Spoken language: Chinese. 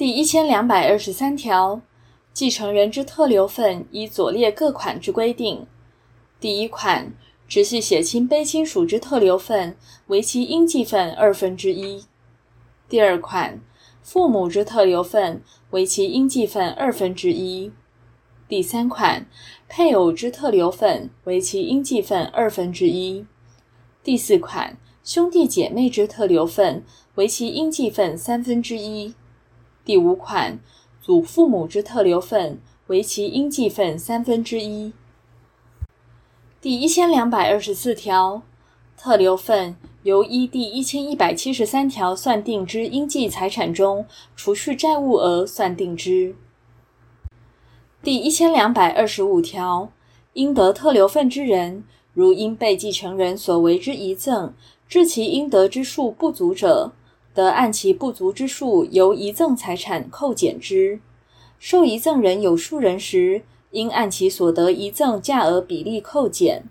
第一千两百二十三条，继承人之特留份依左列各款之规定：第一款，直系血亲卑亲属之特留份，为其应继份二分之一；第二款，父母之特留份，为其应继份二分之一；第三款，配偶之特留份，为其应继份二分之一；第四款，兄弟姐妹之特留份，为其应继份三分之一。第五款，祖父母之特留份，为其应继份三分之一。第一千两百二十四条，特留份由依第一千一百七十三条算定之应继财产中，除去债务额算定之。第一千两百二十五条，应得特留份之人，如因被继承人所为之遗赠，致其应得之数不足者，得按其不足之数由遗赠财产扣减之，受遗赠人有数人时，应按其所得遗赠价额比例扣减。